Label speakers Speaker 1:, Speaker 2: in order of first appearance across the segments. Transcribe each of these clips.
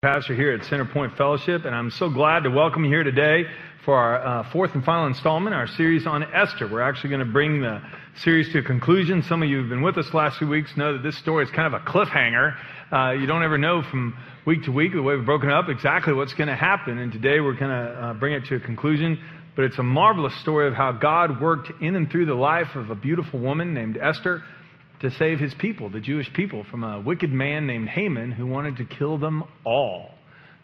Speaker 1: pastor here at Center Point Fellowship, and I'm so glad to welcome you here today for our uh, fourth and final installment, our series on Esther. We're actually going to bring the series to a conclusion. Some of you who've been with us last few weeks know that this story is kind of a cliffhanger. Uh, you don't ever know from week to week, the way we've broken up, exactly what's going to happen. And today we're going to uh, bring it to a conclusion. But it's a marvelous story of how God worked in and through the life of a beautiful woman named Esther to save his people, the Jewish people, from a wicked man named Haman who wanted to kill them all.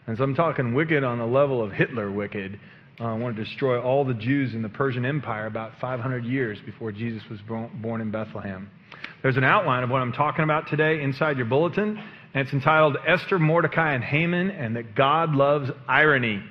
Speaker 1: And so I'm talking wicked on the level of Hitler wicked. Uh, wanted to destroy all the Jews in the Persian Empire about 500 years before Jesus was born in Bethlehem. There's an outline of what I'm talking about today inside your bulletin, and it's entitled Esther, Mordecai, and Haman, and that God loves irony.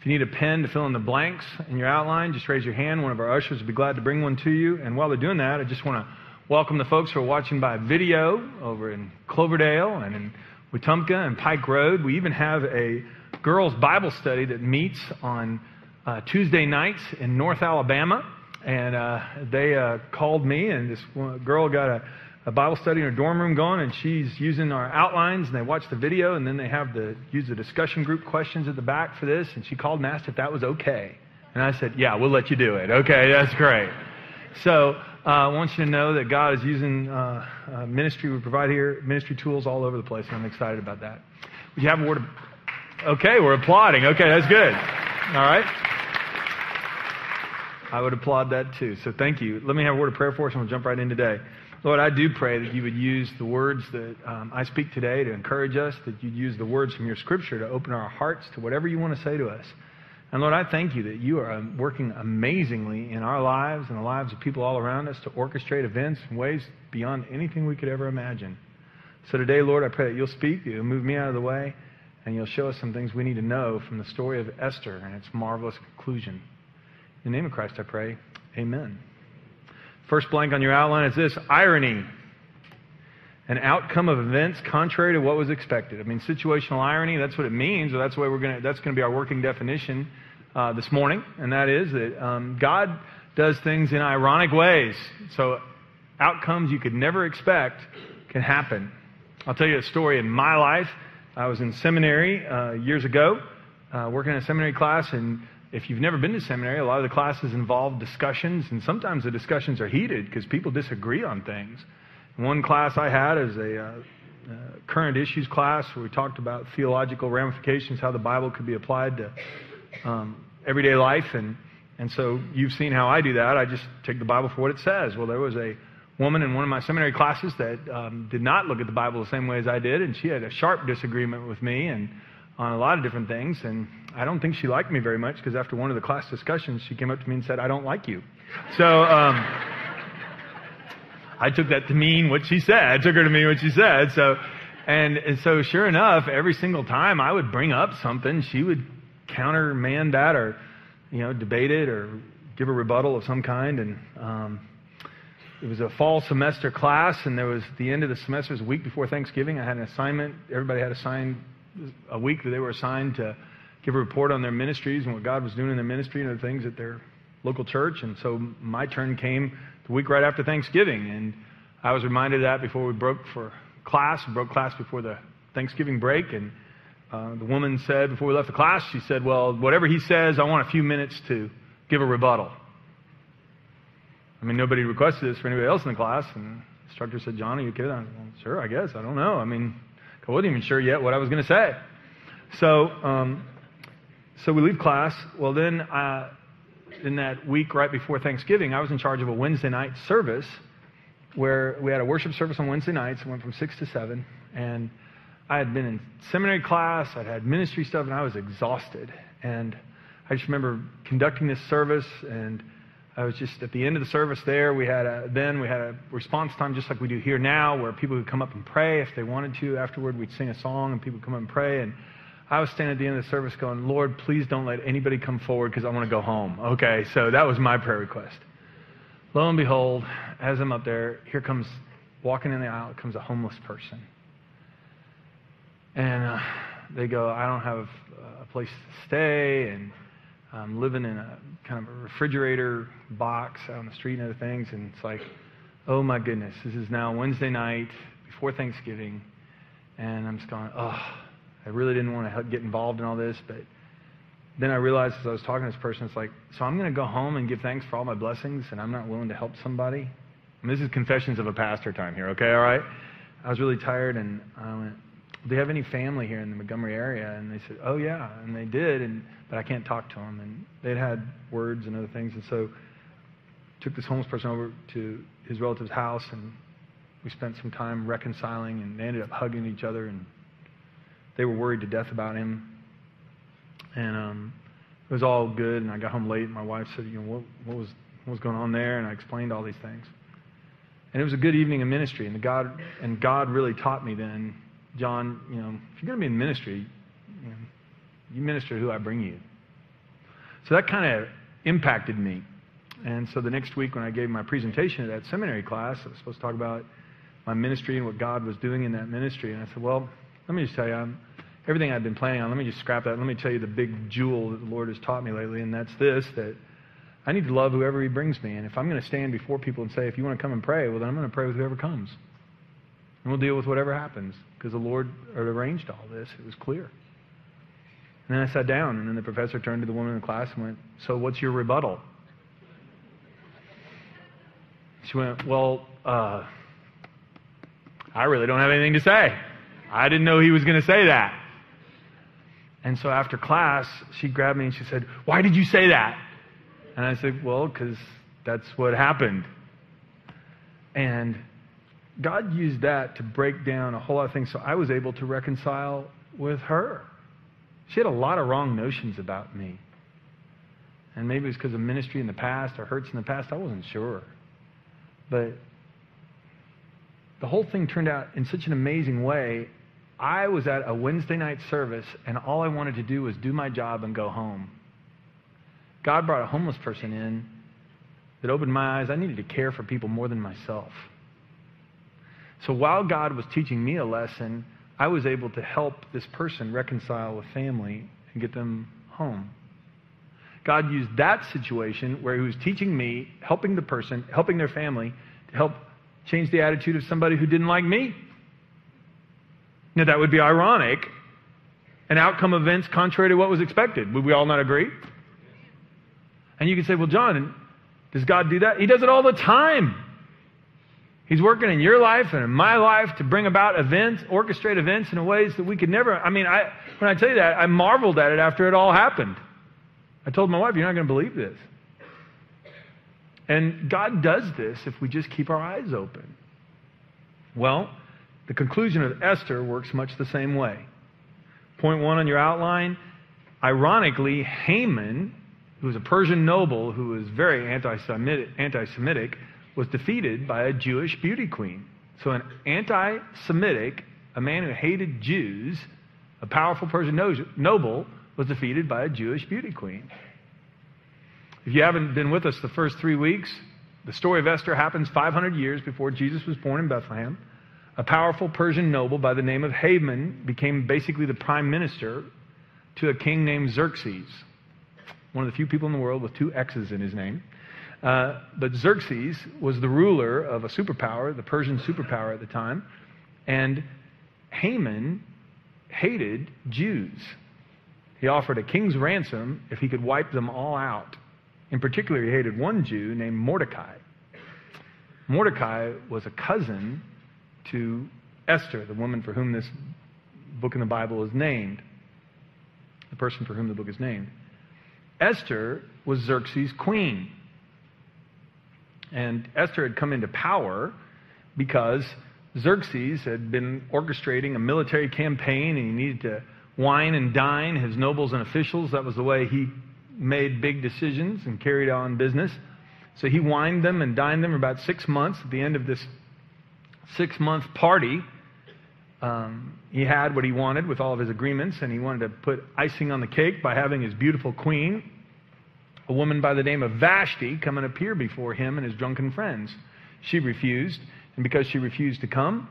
Speaker 1: If you need a pen to fill in the blanks in your outline, just raise your hand. One of our ushers will be glad to bring one to you. And while they're doing that, I just want to welcome the folks who are watching by video over in Cloverdale and in Wetumpka and Pike Road. We even have a girls' Bible study that meets on uh, Tuesday nights in North Alabama. And uh, they uh, called me, and this girl got a, a, Bible study in her dorm room going, and she's using our outlines, and they watch the video, and then they have the use the discussion group questions at the back for this. And she called and asked if that was okay. And I said, Yeah, we'll let you do it. Okay, that's great. So uh, I want you to know that God is using uh, uh, ministry we provide here, ministry tools all over the place, and I'm excited about that. Would you have a word of. Okay, we're applauding. Okay, that's good. All right. I would applaud that too. So thank you. Let me have a word of prayer for us, and we'll jump right in today. Lord, I do pray that you would use the words that um, I speak today to encourage us, that you'd use the words from your scripture to open our hearts to whatever you want to say to us. And Lord, I thank you that you are um, working amazingly in our lives and the lives of people all around us to orchestrate events in ways beyond anything we could ever imagine. So today, Lord, I pray that you'll speak, you'll move me out of the way, and you'll show us some things we need to know from the story of Esther and its marvelous conclusion. In the name of Christ, I pray. Amen. First blank on your outline is this irony. An outcome of events contrary to what was expected. I mean, situational irony, that's what it means, that's, the way we're gonna, that's going to be our working definition uh, this morning, and that is that um, God does things in ironic ways. So outcomes you could never expect can happen. I'll tell you a story in my life. I was in seminary uh, years ago, uh, working in a seminary class, and if you've never been to seminary, a lot of the classes involve discussions, and sometimes the discussions are heated because people disagree on things. One class I had is a uh, uh, current issues class where we talked about theological ramifications, how the Bible could be applied to um, everyday life. And, and so you've seen how I do that. I just take the Bible for what it says. Well, there was a woman in one of my seminary classes that um, did not look at the Bible the same way as I did, and she had a sharp disagreement with me and on a lot of different things. And I don't think she liked me very much because after one of the class discussions, she came up to me and said, "I don't like you." So. Um, I took that to mean what she said. I took her to mean what she said. So, and, and so sure enough, every single time I would bring up something, she would countermand that or, you know, debate it or give a rebuttal of some kind. And um, it was a fall semester class, and there was the end of the semester was a week before Thanksgiving. I had an assignment. Everybody had assigned a week that they were assigned to give a report on their ministries and what God was doing in their ministry and the things at their local church. And so my turn came the week right after Thanksgiving, and I was reminded of that before we broke for class. Broke class before the Thanksgiving break, and uh, the woman said before we left the class, she said, "Well, whatever he says, I want a few minutes to give a rebuttal." I mean, nobody requested this for anybody else in the class, and the instructor said, "John, are you kidding?" I'm sure, I guess. I don't know. I mean, I wasn't even sure yet what I was going to say. So, um, so we leave class. Well, then. Uh, in that week right before Thanksgiving, I was in charge of a Wednesday night service where we had a worship service on Wednesday nights. It went from 6 to 7. And I had been in seminary class, I'd had ministry stuff, and I was exhausted. And I just remember conducting this service, and I was just at the end of the service there. We had a, then we had a response time just like we do here now, where people would come up and pray if they wanted to. Afterward, we'd sing a song, and people would come up and pray. And I was standing at the end of the service going, Lord, please don't let anybody come forward because I want to go home. Okay, so that was my prayer request. Lo and behold, as I'm up there, here comes, walking in the aisle, comes a homeless person. And uh, they go, I don't have a place to stay, and I'm living in a kind of a refrigerator box out on the street and other things. And it's like, oh my goodness, this is now Wednesday night before Thanksgiving. And I'm just going, oh, I really didn't want to get involved in all this, but then I realized as I was talking to this person, it's like, so I'm going to go home and give thanks for all my blessings, and I'm not willing to help somebody. And this is confessions of a pastor time here, okay? All right? I was really tired, and I went, do you have any family here in the Montgomery area? And they said, oh, yeah. And they did, and, but I can't talk to them. And they'd had words and other things. And so took this homeless person over to his relative's house, and we spent some time reconciling, and they ended up hugging each other, and they were worried to death about him. And um, it was all good, and I got home late, and my wife said, you know, what, what, was, what was going on there? And I explained all these things. And it was a good evening in ministry, and God and God really taught me then, John, you know, if you're going to be in ministry, you, know, you minister who I bring you. So that kind of impacted me. And so the next week when I gave my presentation at that seminary class, I was supposed to talk about my ministry and what God was doing in that ministry. And I said, well, let me just tell you, I'm, everything I've been planning on, let me just scrap that. Let me tell you the big jewel that the Lord has taught me lately, and that's this, that I need to love whoever He brings me. And if I'm going to stand before people and say, if you want to come and pray, well, then I'm going to pray with whoever comes. And we'll deal with whatever happens because the Lord had arranged all this. It was clear. And then I sat down, and then the professor turned to the woman in the class and went, So what's your rebuttal? She went, Well, uh, I really don't have anything to say. I didn't know he was going to say that. And so after class, she grabbed me and she said, Why did you say that? And I said, Well, because that's what happened. And God used that to break down a whole lot of things so I was able to reconcile with her. She had a lot of wrong notions about me. And maybe it was because of ministry in the past or hurts in the past. I wasn't sure. But the whole thing turned out in such an amazing way. I was at a Wednesday night service, and all I wanted to do was do my job and go home. God brought a homeless person in that opened my eyes. I needed to care for people more than myself. So while God was teaching me a lesson, I was able to help this person reconcile with family and get them home. God used that situation where He was teaching me, helping the person, helping their family, to help change the attitude of somebody who didn't like me. Now, that would be ironic, an outcome of events contrary to what was expected. Would we all not agree? And you could say, well, John, does God do that? He does it all the time. He's working in your life and in my life to bring about events, orchestrate events in ways that we could never. I mean, I, when I tell you that, I marveled at it after it all happened. I told my wife, You're not going to believe this. And God does this if we just keep our eyes open. Well, the conclusion of Esther works much the same way. Point one on your outline ironically, Haman, who was a Persian noble who was very anti Semitic, was defeated by a Jewish beauty queen. So, an anti Semitic, a man who hated Jews, a powerful Persian noble, was defeated by a Jewish beauty queen. If you haven't been with us the first three weeks, the story of Esther happens 500 years before Jesus was born in Bethlehem. A powerful Persian noble by the name of Haman became basically the prime minister to a king named Xerxes, one of the few people in the world with two X's in his name. Uh, but Xerxes was the ruler of a superpower, the Persian superpower at the time, and Haman hated Jews. He offered a king's ransom if he could wipe them all out. In particular, he hated one Jew named Mordecai. Mordecai was a cousin to Esther, the woman for whom this book in the Bible is named, the person for whom the book is named. Esther was Xerxes' queen. And Esther had come into power because Xerxes had been orchestrating a military campaign and he needed to wine and dine his nobles and officials. That was the way he made big decisions and carried on business. So he wined them and dined them for about six months. At the end of this six month party, um, he had what he wanted with all of his agreements, and he wanted to put icing on the cake by having his beautiful queen a woman by the name of Vashti come and appear before him and his drunken friends. She refused, and because she refused to come,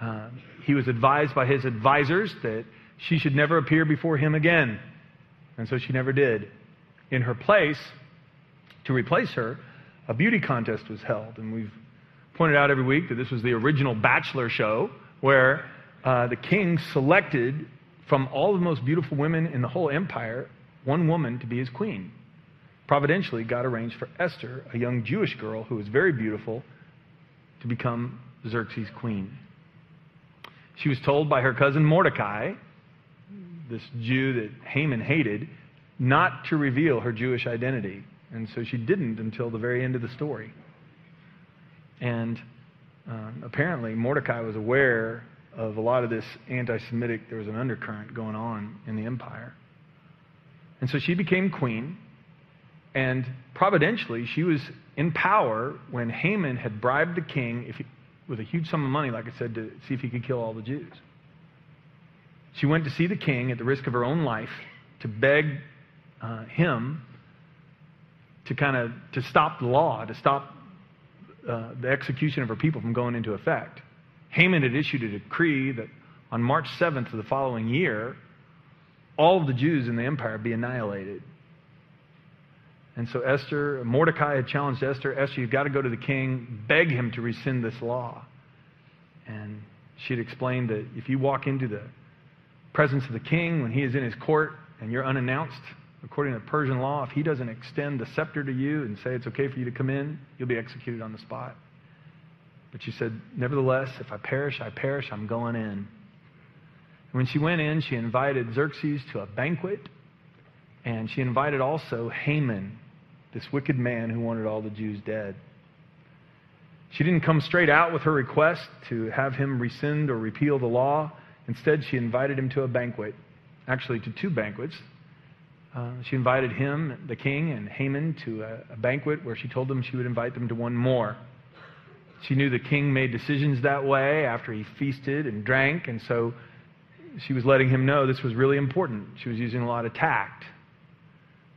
Speaker 1: uh, he was advised by his advisors that she should never appear before him again. And so she never did. In her place, to replace her, a beauty contest was held. And we've pointed out every week that this was the original Bachelor show where uh, the king selected from all the most beautiful women in the whole empire, one woman to be his queen. Providentially, God arranged for Esther, a young Jewish girl who was very beautiful, to become Xerxes' queen. She was told by her cousin Mordecai, this Jew that Haman hated, not to reveal her Jewish identity. And so she didn't until the very end of the story. And um, apparently, Mordecai was aware of a lot of this anti Semitic, there was an undercurrent going on in the empire. And so she became queen. And providentially, she was in power when Haman had bribed the king he, with a huge sum of money, like I said, to see if he could kill all the Jews. She went to see the king at the risk of her own life to beg uh, him to kind of to stop the law, to stop uh, the execution of her people from going into effect. Haman had issued a decree that on March 7th of the following year, all of the Jews in the empire be annihilated. And so Esther, Mordecai had challenged Esther, Esther, you've got to go to the king, beg him to rescind this law. And she had explained that if you walk into the presence of the king when he is in his court and you're unannounced, according to Persian law, if he doesn't extend the scepter to you and say it's okay for you to come in, you'll be executed on the spot. But she said, Nevertheless, if I perish, I perish, I'm going in. And when she went in, she invited Xerxes to a banquet, and she invited also Haman, this wicked man who wanted all the Jews dead. She didn't come straight out with her request to have him rescind or repeal the law. Instead, she invited him to a banquet, actually, to two banquets. Uh, she invited him, the king, and Haman to a, a banquet where she told them she would invite them to one more. She knew the king made decisions that way after he feasted and drank, and so she was letting him know this was really important. She was using a lot of tact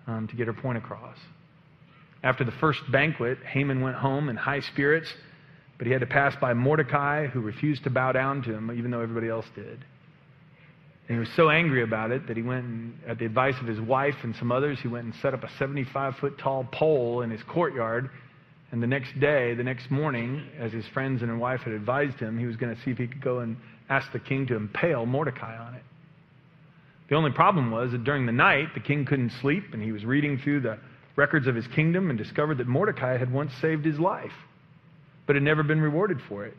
Speaker 1: um, to get her point across. After the first banquet, Haman went home in high spirits, but he had to pass by Mordecai, who refused to bow down to him, even though everybody else did. And he was so angry about it that he went and, at the advice of his wife and some others, he went and set up a 75 foot tall pole in his courtyard and the next day, the next morning, as his friends and his wife had advised him, he was going to see if he could go and ask the king to impale Mordecai on it. The only problem was that during the night, the king couldn't sleep, and he was reading through the records of his kingdom and discovered that Mordecai had once saved his life, but had never been rewarded for it.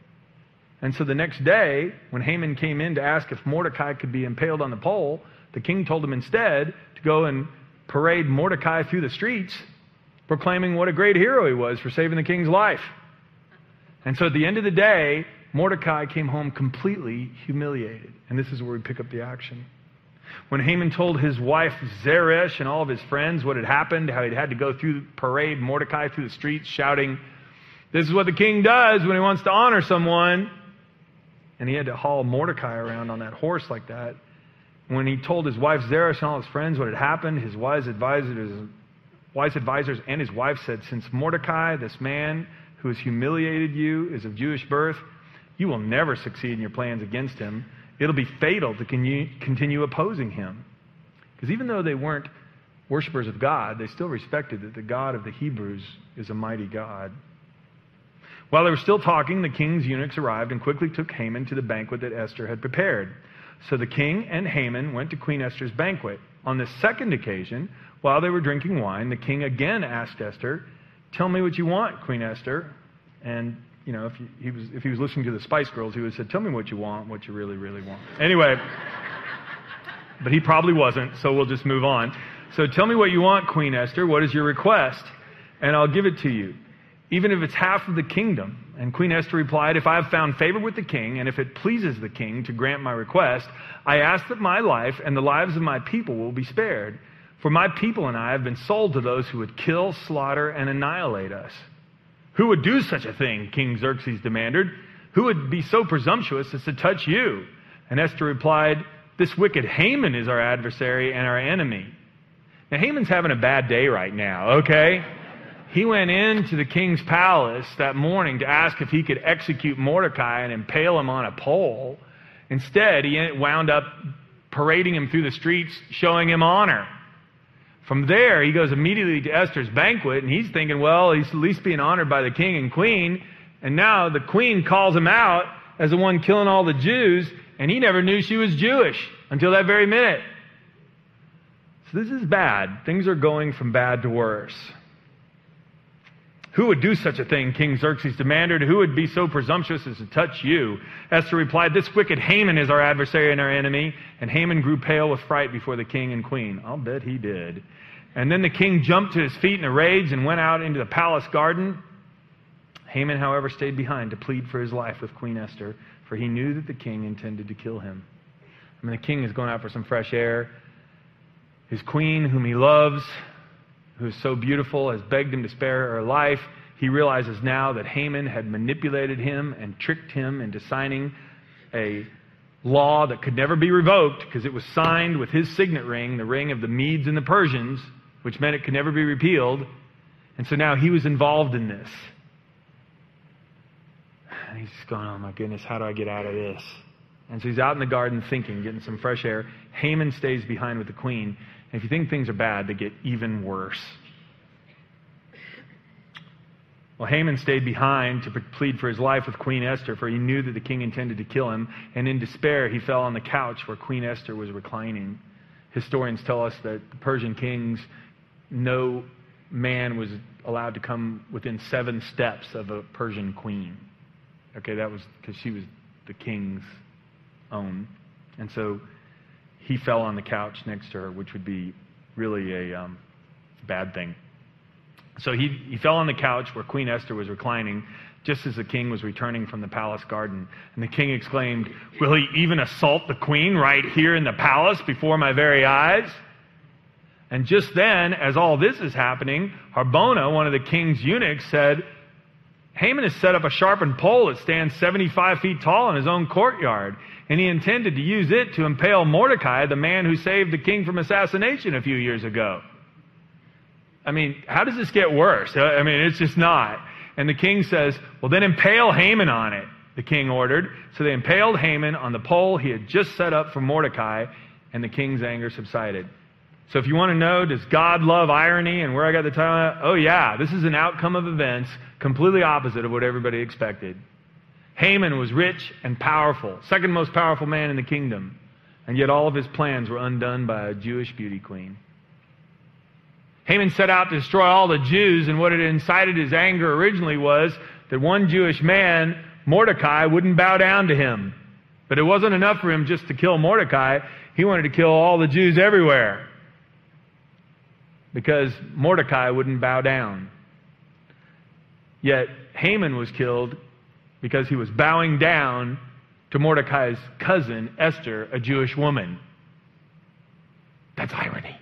Speaker 1: And so the next day, when Haman came in to ask if Mordecai could be impaled on the pole, the king told him instead to go and parade Mordecai through the streets proclaiming what a great hero he was for saving the king's life. And so at the end of the day, Mordecai came home completely humiliated. And this is where we pick up the action. When Haman told his wife Zeresh and all of his friends what had happened, how he'd had to go through parade Mordecai through the streets shouting, This is what the king does when he wants to honor someone. And he had to haul Mordecai around on that horse like that. When he told his wife Zeresh and all his friends what had happened, his wise advisors wise advisors and his wife said, Since Mordecai, this man who has humiliated you, is of Jewish birth, you will never succeed in your plans against him. It'll be fatal to continue opposing him. Because even though they weren't worshippers of God, they still respected that the God of the Hebrews is a mighty God. While they were still talking, the king's eunuchs arrived and quickly took Haman to the banquet that Esther had prepared. So the king and Haman went to Queen Esther's banquet. On this second occasion, while they were drinking wine, the king again asked Esther, Tell me what you want, Queen Esther. And, you know, if he, was, if he was listening to the Spice Girls, he would have said, Tell me what you want, what you really, really want. Anyway, but he probably wasn't, so we'll just move on. So tell me what you want, Queen Esther. What is your request? And I'll give it to you, even if it's half of the kingdom. And Queen Esther replied, If I have found favor with the king, and if it pleases the king to grant my request, I ask that my life and the lives of my people will be spared. For my people and I have been sold to those who would kill, slaughter, and annihilate us. Who would do such a thing? King Xerxes demanded. Who would be so presumptuous as to touch you? And Esther replied, This wicked Haman is our adversary and our enemy. Now, Haman's having a bad day right now, okay? He went into the king's palace that morning to ask if he could execute Mordecai and impale him on a pole. Instead, he wound up parading him through the streets, showing him honor. From there, he goes immediately to Esther's banquet, and he's thinking, well, he's at least being honored by the king and queen. And now the queen calls him out as the one killing all the Jews, and he never knew she was Jewish. until that very minute. So this is bad. Things are going from bad to worse. Who would do such a thing? King Xerxes demanded. Who would be so presumptuous as to touch you? Esther replied, This wicked Haman is our adversary and our enemy. And Haman grew pale with fright before the king and queen. I'll bet he did. And then the king jumped to his feet in a rage and went out into the palace garden. Haman, however, stayed behind to plead for his life with Queen Esther, for he knew that the king intended to kill him. I mean, the king is going out for some fresh air. His queen, whom he loves, who is so beautiful, has begged him to spare her life. He realizes now that Haman had manipulated him and tricked him into signing a law that could never be revoked because it was signed with his signet ring, the ring of the Medes and the Persians, which meant it could never be repealed. And so now he was involved in this. And he's just going, oh my goodness, how do I get out of this? And so he's out in the garden thinking, getting some fresh air. Haman stays behind with the queen. If you think things are bad, they get even worse. Well, Haman stayed behind to plead for his life with Queen Esther, for he knew that the king intended to kill him. And in despair, he fell on the couch where Queen Esther was reclining. Historians tell us that the Persian kings, no man was allowed to come within seven steps of a Persian queen. Okay, that was because she was the king's own. And so he fell on the couch next to her, which would be really a um, bad thing. So he, he fell on the couch where Queen Esther was reclining, just as the king was returning from the palace garden. And the king exclaimed, Will he even assault the queen right here in the palace before my very eyes? And just then, as all this is happening, Harbona, one of the king's eunuchs, said, Haman has set up a sharpened pole that stands 75 feet tall in his own courtyard, and he intended to use it to impale Mordecai, the man who saved the king from assassination a few years ago. I mean, how does this get worse? I mean, it's just not. And the king says, Well, then impale Haman on it, the king ordered. So they impaled Haman on the pole he had just set up for Mordecai, and the king's anger subsided. So if you want to know, does God love irony and where I got the title? Oh, yeah, this is an outcome of events completely opposite of what everybody expected. Haman was rich and powerful, second most powerful man in the kingdom, and yet all of his plans were undone by a Jewish beauty queen. Haman set out to destroy all the Jews, and what had incited his anger originally was that one Jewish man, Mordecai, wouldn't bow down to him. But it wasn't enough for him just to kill Mordecai. He wanted to kill all the Jews everywhere. Because Mordecai wouldn't bow down. Yet Haman was killed because he was bowing down to Mordecai's cousin, Esther, a Jewish woman. That's irony.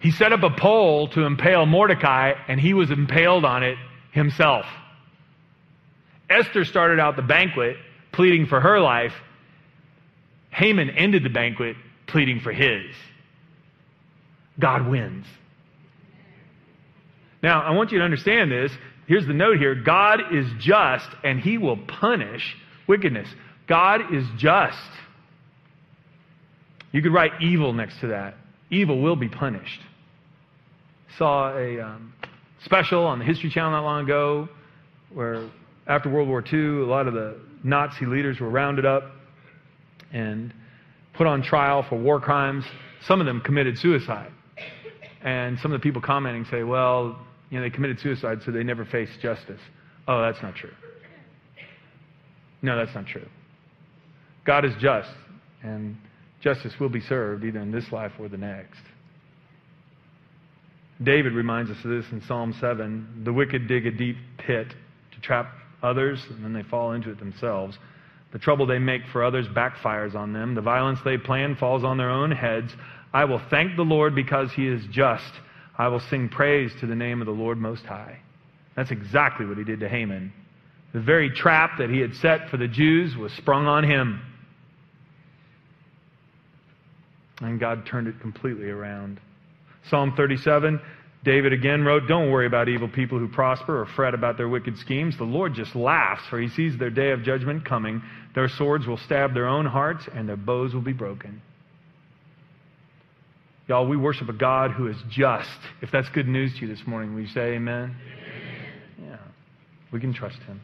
Speaker 1: He set up a pole to impale Mordecai, and he was impaled on it himself. Esther started out the banquet pleading for her life. Haman ended the banquet pleading for his. God wins. Now, I want you to understand this. Here's the note here God is just, and he will punish wickedness. God is just. You could write evil next to that. Evil will be punished saw a um, special on the History Channel not long ago where after World War II, a lot of the Nazi leaders were rounded up and put on trial for war crimes. Some of them committed suicide. And some of the people commenting say, well, you know, they committed suicide, so they never faced justice. Oh, that's not true. No, that's not true. God is just, and justice will be served either in this life or the next. David reminds us of this in Psalm 7. The wicked dig a deep pit to trap others, and then they fall into it themselves. The trouble they make for others backfires on them. The violence they plan falls on their own heads. I will thank the Lord because he is just. I will sing praise to the name of the Lord Most High. That's exactly what he did to Haman. The very trap that he had set for the Jews was sprung on him. And God turned it completely around. Psalm 37, David again wrote, Don't worry about evil people who prosper or fret about their wicked schemes. The Lord just laughs, for he sees their day of judgment coming. Their swords will stab their own hearts, and their bows will be broken. Y'all, we worship a God who is just. If that's good news to you this morning, will you say amen? amen? Yeah. We can trust him.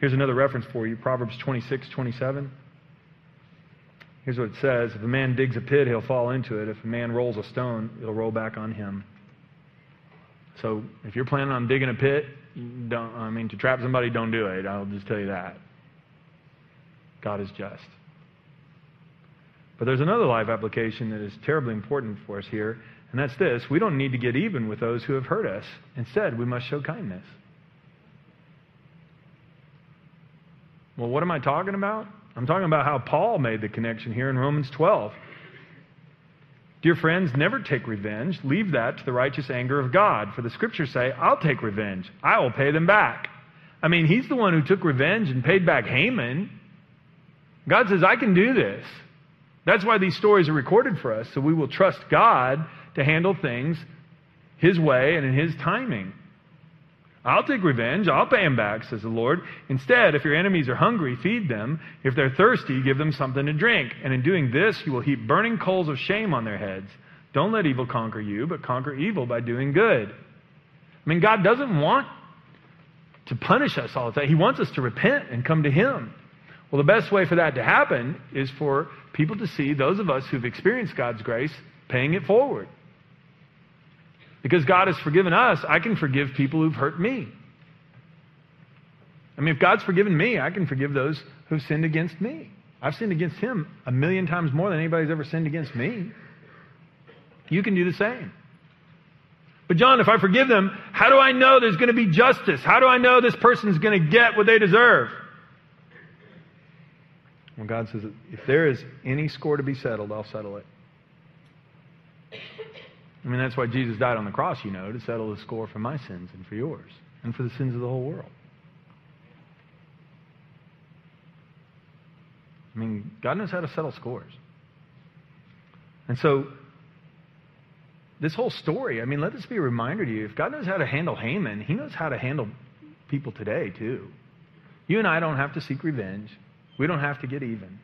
Speaker 1: Here's another reference for you Proverbs 26, 27. Here's what it says If a man digs a pit, he'll fall into it. If a man rolls a stone, it'll roll back on him. So if you're planning on digging a pit, don't, I mean, to trap somebody, don't do it. I'll just tell you that. God is just. But there's another live application that is terribly important for us here, and that's this we don't need to get even with those who have hurt us. Instead, we must show kindness. Well, what am I talking about? I'm talking about how Paul made the connection here in Romans 12. Dear friends, never take revenge. Leave that to the righteous anger of God. For the scriptures say, I'll take revenge. I will pay them back. I mean, he's the one who took revenge and paid back Haman. God says, I can do this. That's why these stories are recorded for us, so we will trust God to handle things his way and in his timing. I'll take revenge. I'll pay him back, says the Lord. Instead, if your enemies are hungry, feed them. If they're thirsty, give them something to drink. And in doing this, you will heap burning coals of shame on their heads. Don't let evil conquer you, but conquer evil by doing good. I mean, God doesn't want to punish us all the time. He wants us to repent and come to Him. Well, the best way for that to happen is for people to see those of us who've experienced God's grace paying it forward. Because God has forgiven us, I can forgive people who've hurt me. I mean, if God's forgiven me, I can forgive those who've sinned against me. I've sinned against Him a million times more than anybody's ever sinned against me. You can do the same. But, John, if I forgive them, how do I know there's going to be justice? How do I know this person's going to get what they deserve? Well, God says, if there is any score to be settled, I'll settle it. I mean, that's why Jesus died on the cross, you know, to settle the score for my sins and for yours and for the sins of the whole world. I mean, God knows how to settle scores. And so, this whole story, I mean, let this be a reminder to you. If God knows how to handle Haman, he knows how to handle people today, too. You and I don't have to seek revenge, we don't have to get even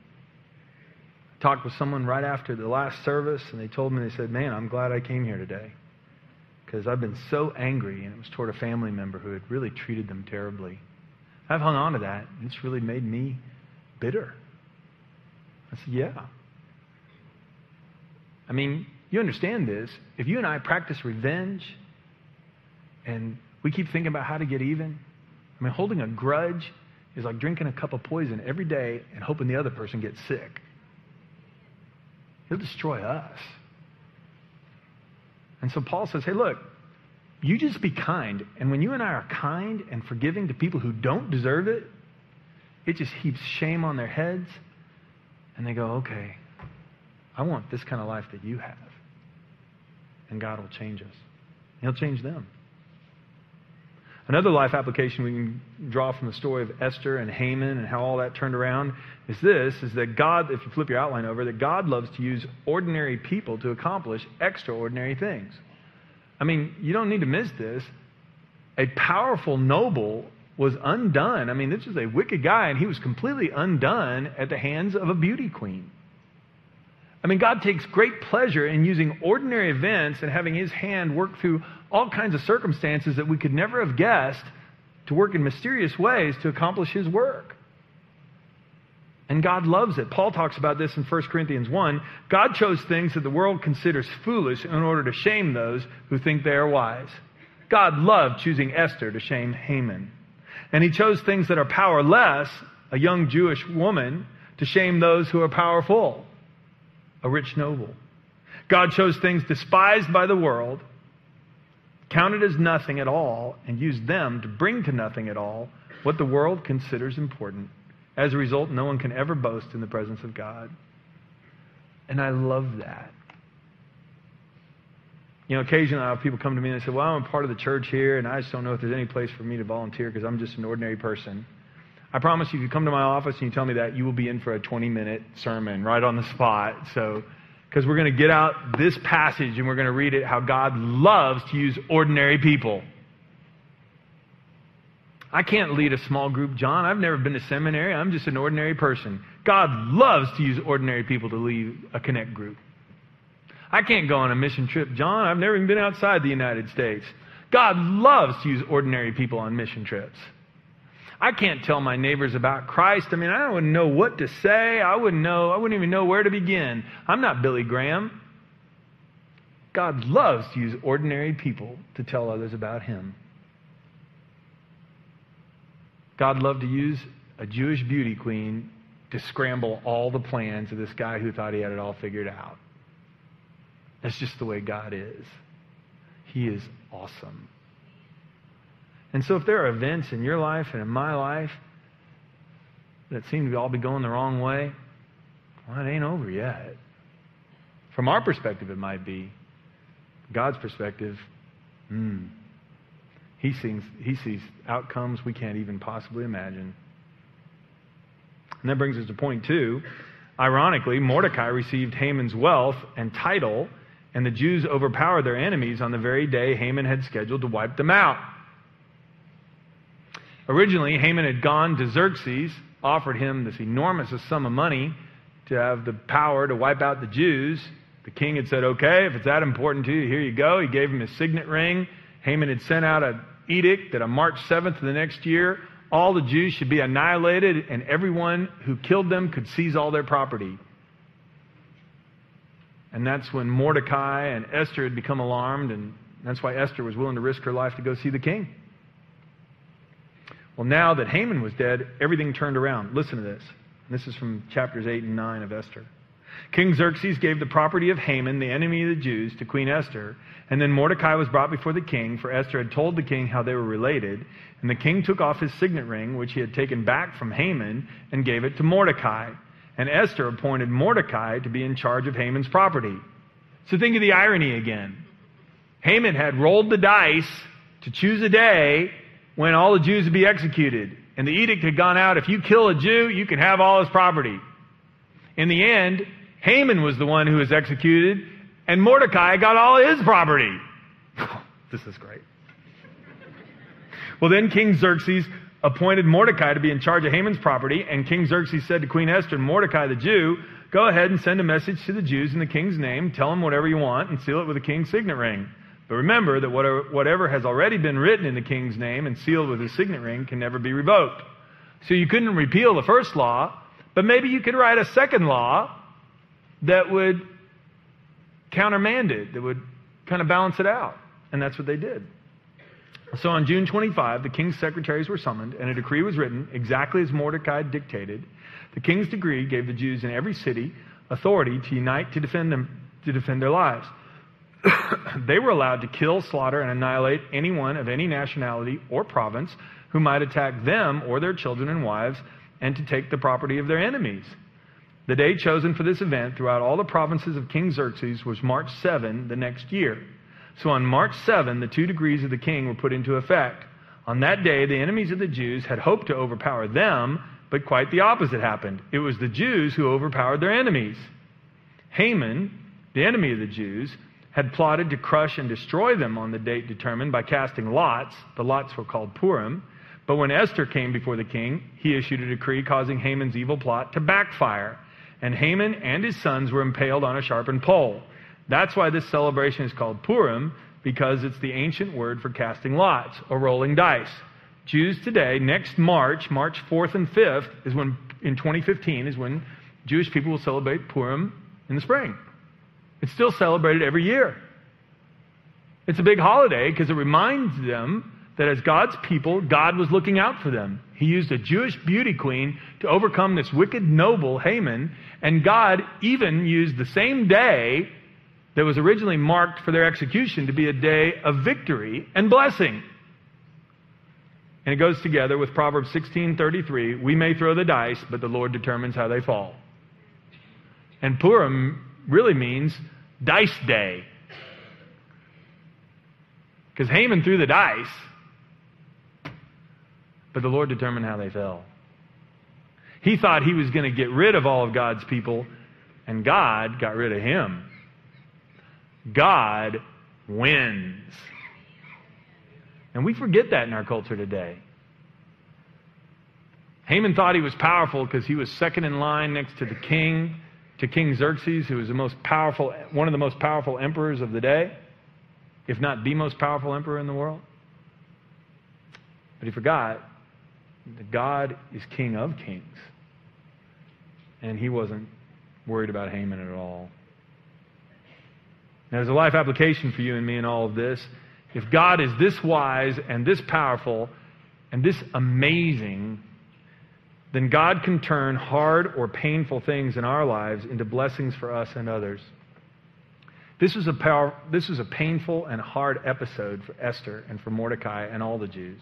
Speaker 1: talked with someone right after the last service, and they told me, they said, Man, I'm glad I came here today. Because I've been so angry, and it was toward a family member who had really treated them terribly. I've hung on to that, and it's really made me bitter. I said, Yeah. I mean, you understand this. If you and I practice revenge, and we keep thinking about how to get even, I mean, holding a grudge is like drinking a cup of poison every day and hoping the other person gets sick. He'll destroy us. And so Paul says, hey, look, you just be kind. And when you and I are kind and forgiving to people who don't deserve it, it just heaps shame on their heads. And they go, okay, I want this kind of life that you have. And God will change us. He'll change them. Another life application we can draw from the story of Esther and Haman and how all that turned around is this is that God, if you flip your outline over, that God loves to use ordinary people to accomplish extraordinary things. I mean, you don't need to miss this. A powerful noble was undone. I mean, this was a wicked guy, and he was completely undone at the hands of a beauty queen. I mean, God takes great pleasure in using ordinary events and having his hand work through all kinds of circumstances that we could never have guessed to work in mysterious ways to accomplish his work. And God loves it. Paul talks about this in 1 Corinthians 1. God chose things that the world considers foolish in order to shame those who think they are wise. God loved choosing Esther to shame Haman. And he chose things that are powerless, a young Jewish woman, to shame those who are powerful, a rich noble. God chose things despised by the world counted as nothing at all, and use them to bring to nothing at all what the world considers important. As a result, no one can ever boast in the presence of God. And I love that. You know, occasionally I have people come to me and they say, Well, I'm a part of the church here, and I just don't know if there's any place for me to volunteer because I'm just an ordinary person. I promise you, if you come to my office and you tell me that, you will be in for a 20 minute sermon right on the spot. So because we're going to get out this passage and we're going to read it how God loves to use ordinary people. I can't lead a small group, John. I've never been to seminary. I'm just an ordinary person. God loves to use ordinary people to lead a connect group. I can't go on a mission trip, John. I've never even been outside the United States. God loves to use ordinary people on mission trips. I can't tell my neighbors about Christ. I mean, I wouldn't know what to say. I wouldn't know, I wouldn't even know where to begin. I'm not Billy Graham. God loves to use ordinary people to tell others about Him. God loved to use a Jewish beauty queen to scramble all the plans of this guy who thought he had it all figured out. That's just the way God is. He is awesome. And so, if there are events in your life and in my life that seem to all be going the wrong way, well, it ain't over yet. From our perspective, it might be. God's perspective, hmm, he sees, he sees outcomes we can't even possibly imagine. And that brings us to point two. Ironically, Mordecai received Haman's wealth and title, and the Jews overpowered their enemies on the very day Haman had scheduled to wipe them out. Originally, Haman had gone to Xerxes, offered him this enormous sum of money to have the power to wipe out the Jews. The king had said, okay, if it's that important to you, here you go. He gave him his signet ring. Haman had sent out an edict that on March 7th of the next year, all the Jews should be annihilated and everyone who killed them could seize all their property. And that's when Mordecai and Esther had become alarmed, and that's why Esther was willing to risk her life to go see the king. Well, now that Haman was dead, everything turned around. Listen to this. This is from chapters 8 and 9 of Esther. King Xerxes gave the property of Haman, the enemy of the Jews, to Queen Esther. And then Mordecai was brought before the king, for Esther had told the king how they were related. And the king took off his signet ring, which he had taken back from Haman, and gave it to Mordecai. And Esther appointed Mordecai to be in charge of Haman's property. So think of the irony again. Haman had rolled the dice to choose a day when all the Jews would be executed. And the edict had gone out if you kill a Jew, you can have all his property. In the end, Haman was the one who was executed, and Mordecai got all his property. this is great. Well, then King Xerxes appointed Mordecai to be in charge of Haman's property, and King Xerxes said to Queen Esther, Mordecai the Jew, go ahead and send a message to the Jews in the king's name, tell them whatever you want, and seal it with the king's signet ring. But remember that whatever has already been written in the king's name and sealed with his signet ring can never be revoked. So you couldn't repeal the first law, but maybe you could write a second law that would countermand it, that would kind of balance it out. And that's what they did. So on June 25, the king's secretaries were summoned, and a decree was written exactly as Mordecai dictated. The king's decree gave the Jews in every city authority to unite to defend them, to defend their lives. they were allowed to kill, slaughter, and annihilate anyone of any nationality or province who might attack them or their children and wives, and to take the property of their enemies. The day chosen for this event throughout all the provinces of King Xerxes was March 7 the next year. So on March 7, the two degrees of the king were put into effect. On that day, the enemies of the Jews had hoped to overpower them, but quite the opposite happened. It was the Jews who overpowered their enemies. Haman, the enemy of the Jews, had plotted to crush and destroy them on the date determined by casting lots. The lots were called Purim. But when Esther came before the king, he issued a decree causing Haman's evil plot to backfire. And Haman and his sons were impaled on a sharpened pole. That's why this celebration is called Purim, because it's the ancient word for casting lots or rolling dice. Jews today, next March, March 4th and 5th, is when, in 2015, is when Jewish people will celebrate Purim in the spring. It's still celebrated every year. It's a big holiday because it reminds them that as God's people, God was looking out for them. He used a Jewish beauty queen to overcome this wicked noble, Haman, and God even used the same day that was originally marked for their execution to be a day of victory and blessing. And it goes together with Proverbs 16:33, we may throw the dice, but the Lord determines how they fall. And Purim really means dice day. Because Haman threw the dice, but the Lord determined how they fell. He thought he was going to get rid of all of God's people, and God got rid of him. God wins. And we forget that in our culture today. Haman thought he was powerful because he was second in line next to the king to King Xerxes, who was the most powerful, one of the most powerful emperors of the day, if not the most powerful emperor in the world. But he forgot that God is King of kings. And he wasn't worried about Haman at all. Now, there's a life application for you and me in all of this. If God is this wise and this powerful and this amazing, then God can turn hard or painful things in our lives into blessings for us and others. This was a, power, this was a painful and hard episode for Esther and for Mordecai and all the Jews.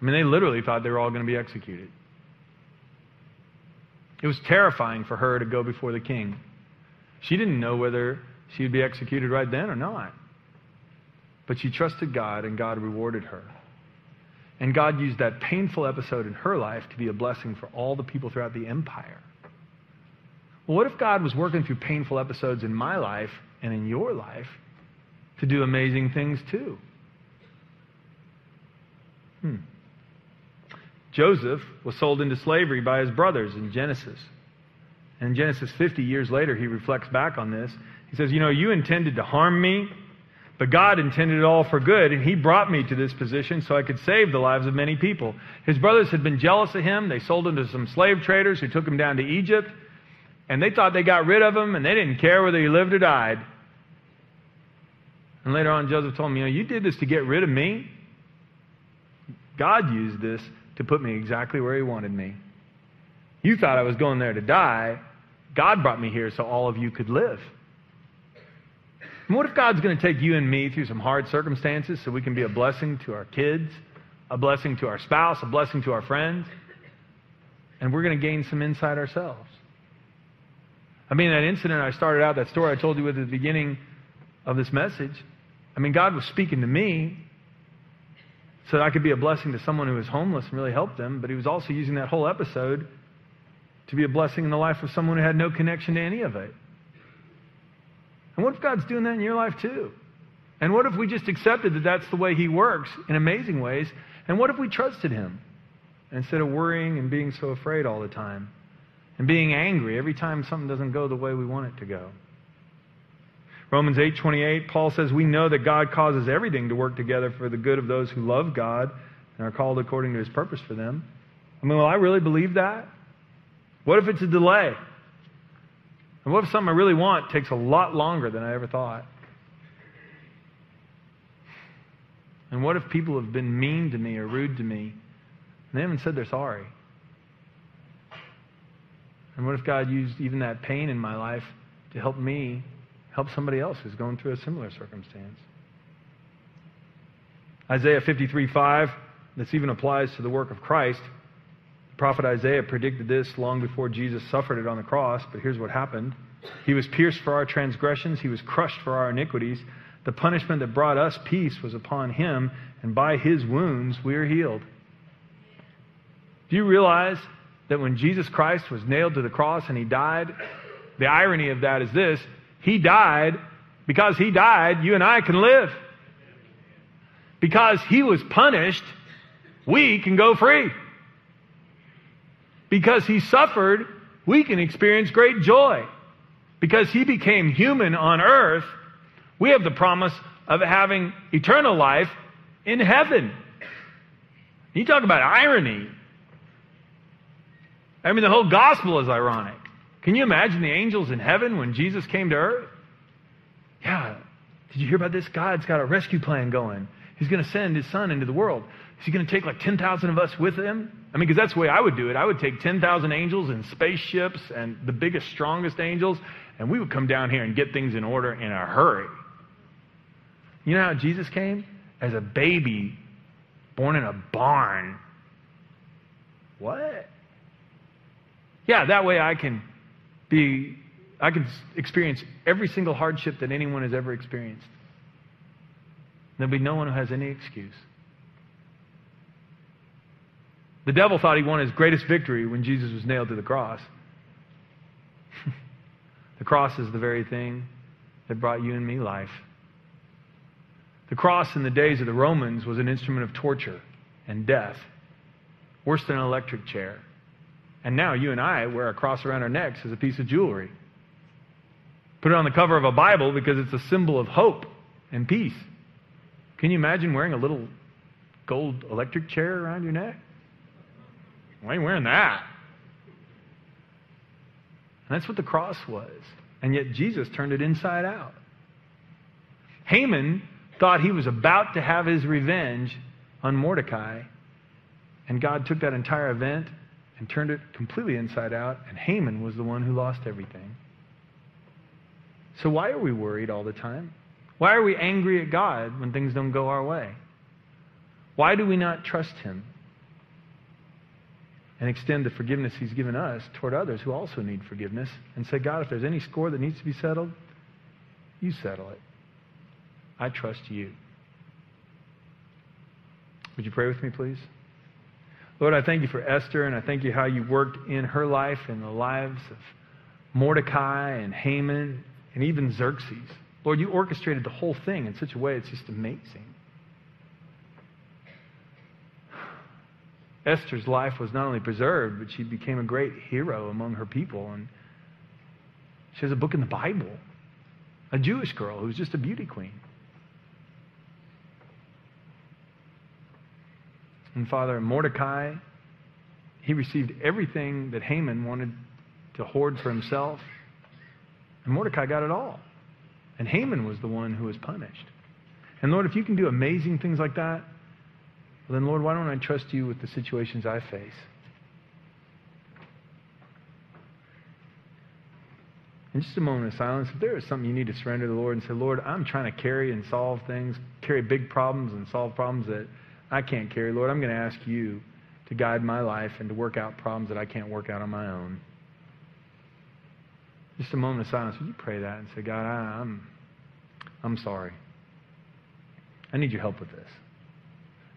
Speaker 1: I mean, they literally thought they were all going to be executed. It was terrifying for her to go before the king. She didn't know whether she would be executed right then or not. But she trusted God, and God rewarded her. And God used that painful episode in her life to be a blessing for all the people throughout the empire. Well, what if God was working through painful episodes in my life and in your life to do amazing things too? Hmm. Joseph was sold into slavery by his brothers in Genesis. And in Genesis 50 years later, he reflects back on this. He says, You know, you intended to harm me, but God intended it all for good, and He brought me to this position so I could save the lives of many people. His brothers had been jealous of him. They sold him to some slave traders who took him down to Egypt, and they thought they got rid of him, and they didn't care whether he lived or died. And later on, Joseph told him, You know, you did this to get rid of me. God used this to put me exactly where He wanted me. You thought I was going there to die. God brought me here so all of you could live. And what if God's going to take you and me through some hard circumstances so we can be a blessing to our kids, a blessing to our spouse, a blessing to our friends? And we're going to gain some insight ourselves. I mean, that incident I started out, that story I told you at the beginning of this message, I mean, God was speaking to me so that I could be a blessing to someone who was homeless and really help them, but He was also using that whole episode to be a blessing in the life of someone who had no connection to any of it. And what if God's doing that in your life too? And what if we just accepted that that's the way He works in amazing ways? And what if we trusted Him instead of worrying and being so afraid all the time and being angry every time something doesn't go the way we want it to go? Romans 8:28 Paul says we know that God causes everything to work together for the good of those who love God and are called according to his purpose for them. I mean, will I really believe that? What if it's a delay? And what if something I really want takes a lot longer than I ever thought? And what if people have been mean to me or rude to me and they haven't said they're sorry? And what if God used even that pain in my life to help me help somebody else who's going through a similar circumstance. Isaiah 53 5, this even applies to the work of Christ. Prophet Isaiah predicted this long before Jesus suffered it on the cross, but here's what happened He was pierced for our transgressions, He was crushed for our iniquities. The punishment that brought us peace was upon Him, and by His wounds we are healed. Do you realize that when Jesus Christ was nailed to the cross and He died, the irony of that is this he died. Because he died, you and I can live. Because he was punished, we can go free. Because he suffered, we can experience great joy. Because he became human on earth, we have the promise of having eternal life in heaven. You talk about irony. I mean, the whole gospel is ironic. Can you imagine the angels in heaven when Jesus came to earth? Yeah. Did you hear about this? God's got a rescue plan going. He's going to send his son into the world. Is he going to take like 10,000 of us with him? I mean, because that's the way I would do it. I would take 10,000 angels and spaceships and the biggest, strongest angels, and we would come down here and get things in order in a hurry. You know how Jesus came? As a baby born in a barn. What? Yeah, that way I can be, I can experience every single hardship that anyone has ever experienced. There'll be no one who has any excuse. The devil thought he won his greatest victory when Jesus was nailed to the cross. the cross is the very thing that brought you and me life. The cross in the days of the Romans was an instrument of torture and death, worse than an electric chair. And now you and I wear a cross around our necks as a piece of jewelry. Put it on the cover of a Bible because it's a symbol of hope and peace. Can you imagine wearing a little gold electric chair around your neck? Why are you wearing that? And that's what the cross was. And yet Jesus turned it inside out. Haman thought he was about to have his revenge on Mordecai, and God took that entire event and turned it completely inside out, and Haman was the one who lost everything. So, why are we worried all the time? Why are we angry at God when things don't go our way? Why do we not trust Him and extend the forgiveness He's given us toward others who also need forgiveness and say, God, if there's any score that needs to be settled, you settle it. I trust you. Would you pray with me, please? Lord, I thank you for Esther, and I thank you how you worked in her life and the lives of Mordecai and Haman and even Xerxes. Lord, you orchestrated the whole thing in such a way it's just amazing. Esther's life was not only preserved, but she became a great hero among her people. And she has a book in the Bible, a Jewish girl who's just a beauty queen. And Father, Mordecai, he received everything that Haman wanted to hoard for himself. And Mordecai got it all. And Haman was the one who was punished. And Lord, if you can do amazing things like that, well, then, Lord, why don't I trust you with the situations I face? In just a moment of silence, if there is something you need to surrender to the Lord and say, Lord, I'm trying to carry and solve things, carry big problems and solve problems that I can't carry, Lord, I'm going to ask you to guide my life and to work out problems that I can't work out on my own. Just a moment of silence. Would you pray that and say, God, I, I'm, I'm sorry. I need your help with this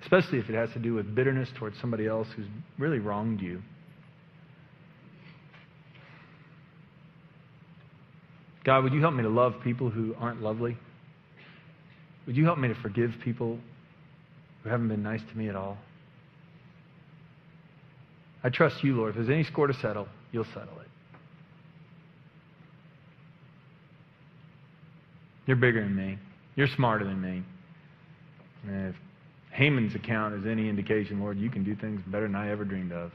Speaker 1: especially if it has to do with bitterness towards somebody else who's really wronged you. God, would you help me to love people who aren't lovely? Would you help me to forgive people who haven't been nice to me at all? I trust you, Lord. If there's any score to settle, you'll settle it. You're bigger than me. You're smarter than me. Haman's account is any indication, Lord, you can do things better than I ever dreamed of.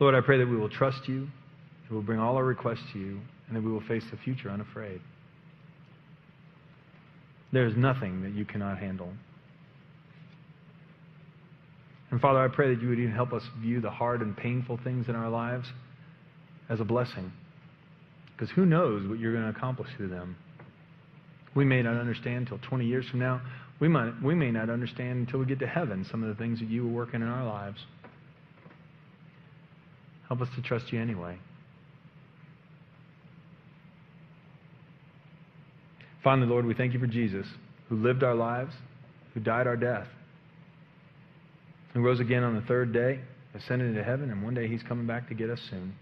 Speaker 1: Lord, I pray that we will trust you, that we'll bring all our requests to you, and that we will face the future unafraid. There is nothing that you cannot handle. And Father, I pray that you would even help us view the hard and painful things in our lives as a blessing. Because who knows what you're going to accomplish through them? We may not understand until 20 years from now. We, might, we may not understand until we get to heaven some of the things that you were working in our lives. Help us to trust you anyway. Finally, Lord, we thank you for Jesus, who lived our lives, who died our death, who rose again on the third day, ascended into heaven, and one day he's coming back to get us soon.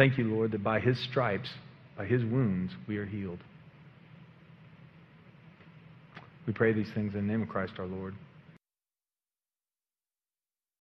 Speaker 1: Thank you, Lord, that by his stripes, by his wounds, we are healed. We pray these things in the name of Christ our Lord.